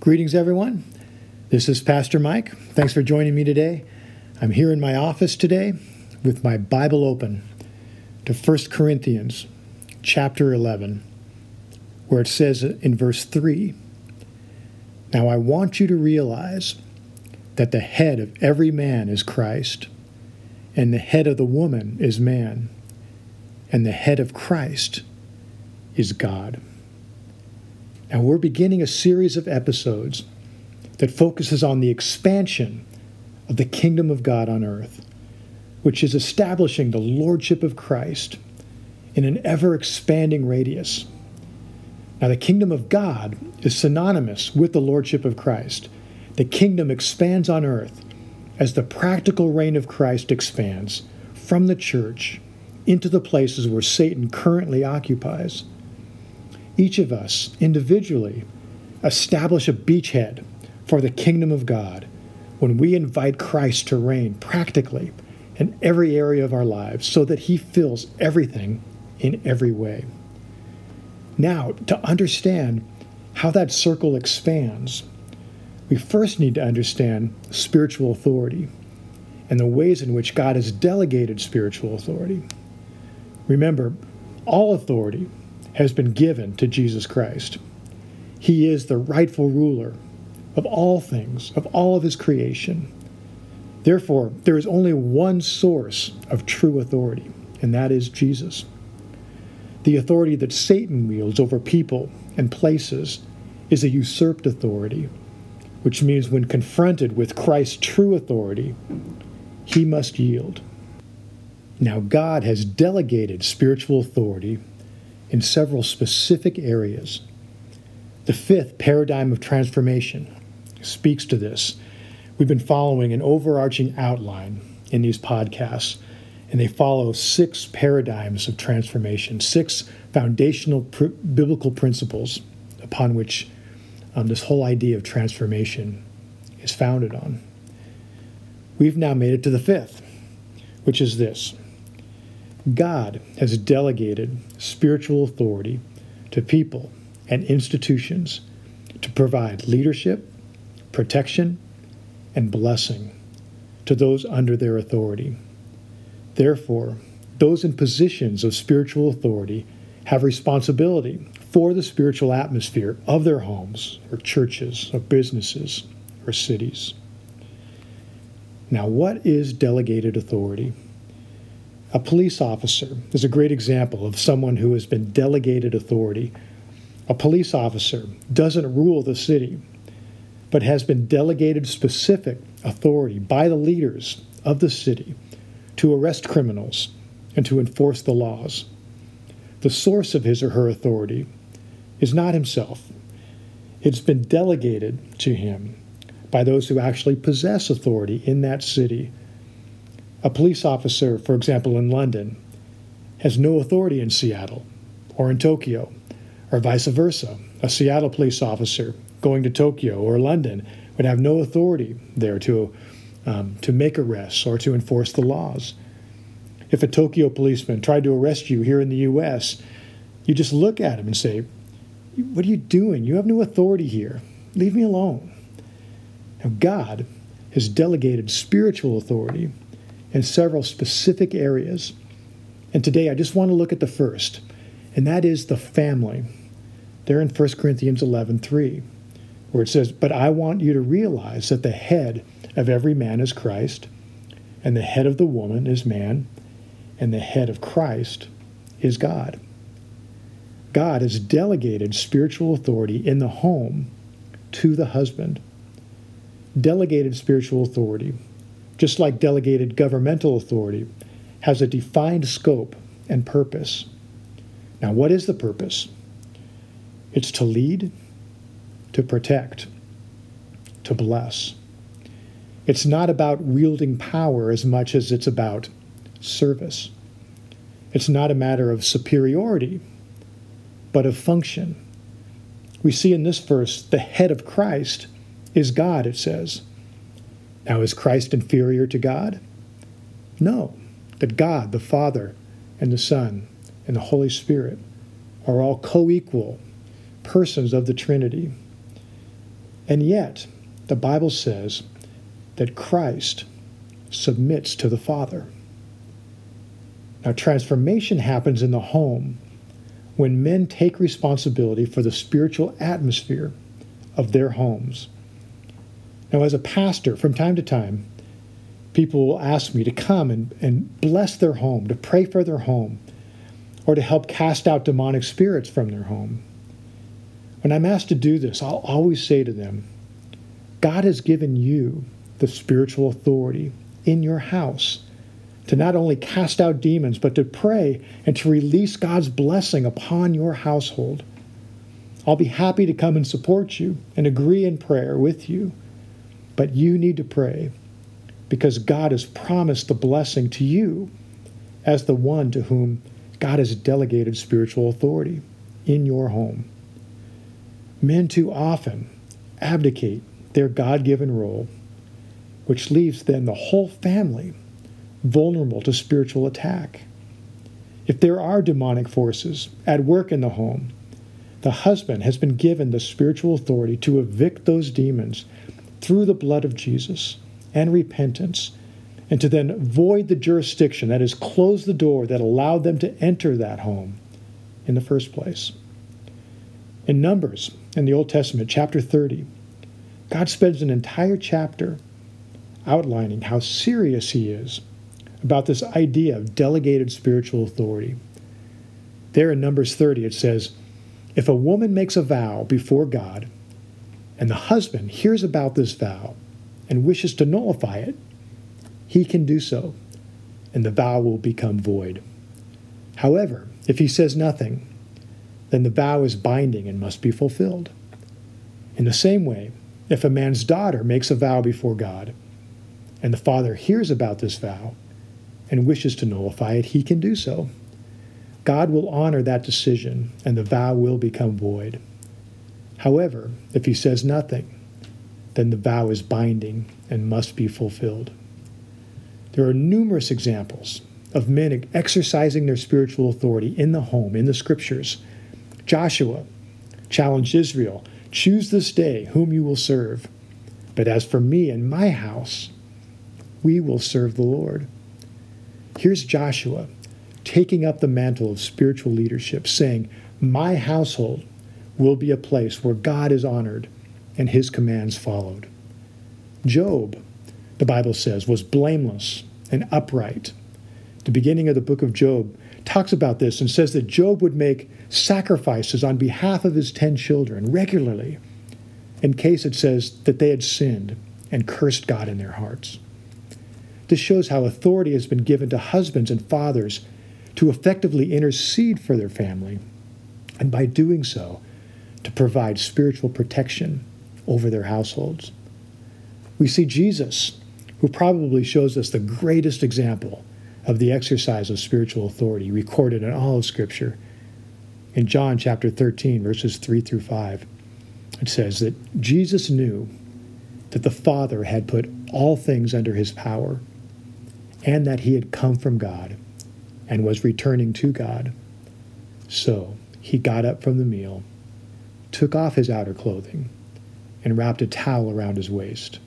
Greetings, everyone. This is Pastor Mike. Thanks for joining me today. I'm here in my office today with my Bible open to 1 Corinthians chapter 11, where it says in verse 3 Now I want you to realize that the head of every man is Christ, and the head of the woman is man, and the head of Christ is God. Now we're beginning a series of episodes that focuses on the expansion of the kingdom of God on earth, which is establishing the lordship of Christ in an ever expanding radius. Now, the kingdom of God is synonymous with the lordship of Christ. The kingdom expands on earth as the practical reign of Christ expands from the church into the places where Satan currently occupies. Each of us individually establish a beachhead for the kingdom of God when we invite Christ to reign practically in every area of our lives so that he fills everything in every way. Now, to understand how that circle expands, we first need to understand spiritual authority and the ways in which God has delegated spiritual authority. Remember, all authority has been given to Jesus Christ. He is the rightful ruler of all things, of all of his creation. Therefore, there is only one source of true authority, and that is Jesus. The authority that Satan wields over people and places is a usurped authority, which means when confronted with Christ's true authority, he must yield. Now, God has delegated spiritual authority in several specific areas. The fifth paradigm of transformation speaks to this. We've been following an overarching outline in these podcasts, and they follow six paradigms of transformation, six foundational pr- biblical principles upon which um, this whole idea of transformation is founded on. We've now made it to the fifth, which is this God has delegated spiritual authority to people and institutions to provide leadership, protection, and blessing to those under their authority. Therefore, those in positions of spiritual authority have responsibility for the spiritual atmosphere of their homes or churches or businesses or cities. Now, what is delegated authority? A police officer is a great example of someone who has been delegated authority. A police officer doesn't rule the city, but has been delegated specific authority by the leaders of the city to arrest criminals and to enforce the laws. The source of his or her authority is not himself, it's been delegated to him by those who actually possess authority in that city a police officer, for example, in London, has no authority in Seattle or in Tokyo, or vice versa. A Seattle police officer going to Tokyo or London would have no authority there to, um, to make arrests or to enforce the laws. If a Tokyo policeman tried to arrest you here in the U.S., you just look at him and say, What are you doing? You have no authority here. Leave me alone. Now, God has delegated spiritual authority in several specific areas. And today I just want to look at the first, and that is the family. There in 1 Corinthians 11 3, where it says, But I want you to realize that the head of every man is Christ, and the head of the woman is man, and the head of Christ is God. God has delegated spiritual authority in the home to the husband. Delegated spiritual authority just like delegated governmental authority, has a defined scope and purpose. Now, what is the purpose? It's to lead, to protect, to bless. It's not about wielding power as much as it's about service. It's not a matter of superiority, but of function. We see in this verse the head of Christ is God, it says. Now, is Christ inferior to God? No, that God, the Father, and the Son, and the Holy Spirit are all co equal persons of the Trinity. And yet, the Bible says that Christ submits to the Father. Now, transformation happens in the home when men take responsibility for the spiritual atmosphere of their homes. Now, as a pastor, from time to time, people will ask me to come and, and bless their home, to pray for their home, or to help cast out demonic spirits from their home. When I'm asked to do this, I'll always say to them, God has given you the spiritual authority in your house to not only cast out demons, but to pray and to release God's blessing upon your household. I'll be happy to come and support you and agree in prayer with you, but you need to pray because God has promised the blessing to you as the one to whom God has delegated spiritual authority in your home. Men too often abdicate their God given role, which leaves then the whole family vulnerable to spiritual attack. If there are demonic forces at work in the home, the husband has been given the spiritual authority to evict those demons through the blood of Jesus and repentance, and to then void the jurisdiction, that is, close the door that allowed them to enter that home in the first place. In Numbers, in the Old Testament, chapter 30, God spends an entire chapter outlining how serious He is about this idea of delegated spiritual authority. There in Numbers 30, it says, If a woman makes a vow before God, and the husband hears about this vow and wishes to nullify it, he can do so, and the vow will become void. However, if he says nothing, then the vow is binding and must be fulfilled. In the same way, if a man's daughter makes a vow before God, and the father hears about this vow and wishes to nullify it, he can do so. God will honor that decision, and the vow will become void. However, if he says nothing, then the vow is binding and must be fulfilled. There are numerous examples of men exercising their spiritual authority in the home, in the scriptures. Joshua challenged Israel Choose this day whom you will serve. But as for me and my house, we will serve the Lord. Here's Joshua taking up the mantle of spiritual leadership, saying, My household will be a place where God is honored and his commands followed. Job, the Bible says, was blameless and upright. The beginning of the book of Job talks about this and says that Job would make sacrifices on behalf of his ten children regularly in case it says that they had sinned and cursed God in their hearts. This shows how authority has been given to husbands and fathers to effectively intercede for their family, and by doing so, to provide spiritual protection over their households. We see Jesus, who probably shows us the greatest example of the exercise of spiritual authority recorded in all of Scripture. In John chapter 13, verses 3 through 5, it says that Jesus knew that the Father had put all things under his power and that he had come from God and was returning to God. So he got up from the meal, took off his outer clothing, and wrapped a towel around his waist.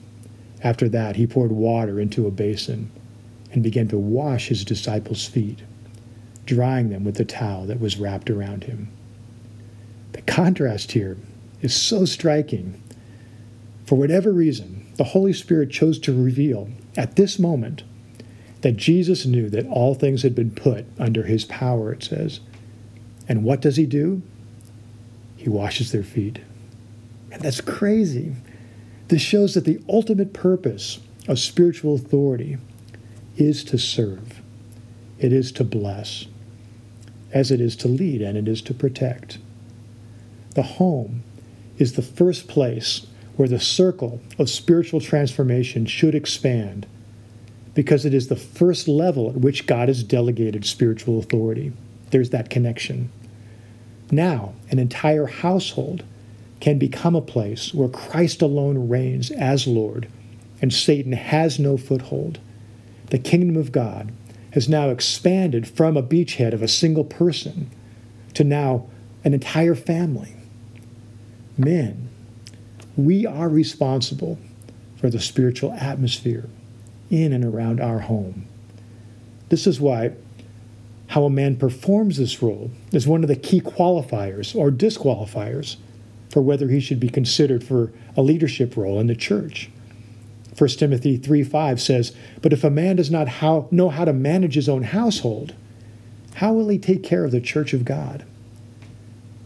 After that, he poured water into a basin and began to wash his disciples' feet, drying them with the towel that was wrapped around him. The contrast here is so striking. For whatever reason, the Holy Spirit chose to reveal at this moment that Jesus knew that all things had been put under his power, it says. And what does he do? He washes their feet. And that's crazy. This shows that the ultimate purpose of spiritual authority is to serve, it is to bless, as it is to lead and it is to protect. The home is the first place where the circle of spiritual transformation should expand because it is the first level at which God has delegated spiritual authority. There's that connection. Now, an entire household can become a place where Christ alone reigns as Lord and Satan has no foothold the kingdom of God has now expanded from a beachhead of a single person to now an entire family. Men We are responsible for the spiritual atmosphere in and around our home. This is why how a man performs this role is one of the key qualifiers or disqualifiers for whether he should be considered for a leadership role in the church. 1 Timothy 3 5 says, But if a man does not how, know how to manage his own household, how will he take care of the church of God?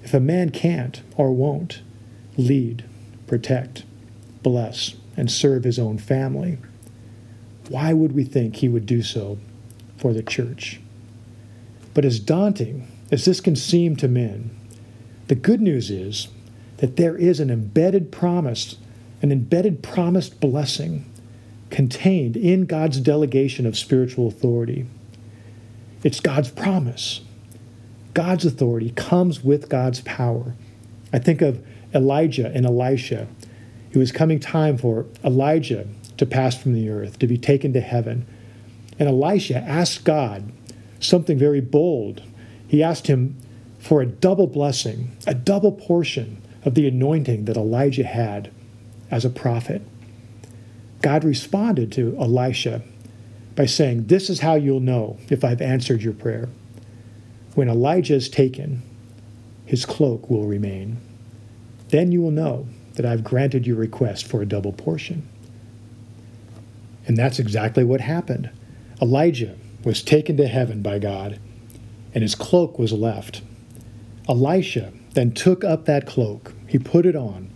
If a man can't or won't lead, protect, bless, and serve his own family, why would we think he would do so for the church? But as daunting as this can seem to men, the good news is that there is an embedded promise, an embedded promised blessing contained in God's delegation of spiritual authority. It's God's promise. God's authority comes with God's power. I think of Elijah and Elisha. It was coming time for Elijah to pass from the earth, to be taken to heaven. And Elisha asked God something very bold. He asked him for a double blessing, a double portion of the anointing that Elijah had as a prophet. God responded to Elisha by saying, This is how you'll know if I've answered your prayer. When Elijah is taken, his cloak will remain. Then you will know that I've granted your request for a double portion. And that's exactly what happened. Elijah was taken to heaven by God, and his cloak was left. Elisha then took up that cloak, he put it on,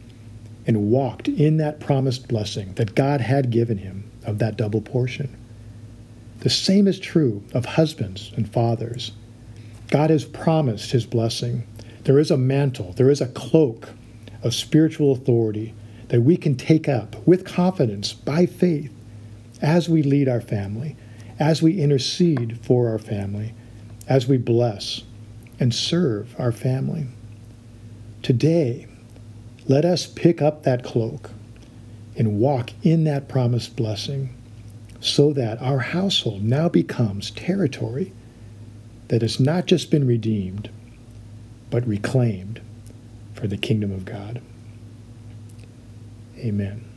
and walked in that promised blessing that God had given him of that double portion. The same is true of husbands and fathers. God has promised his blessing. There is a mantle, there is a cloak of spiritual authority that we can take up with confidence by faith as we lead our family, as we intercede for our family, as we bless and serve our family. Today, let us pick up that cloak and walk in that promised blessing so that our household now becomes territory that has not just been redeemed, but reclaimed for the kingdom of God. Amen.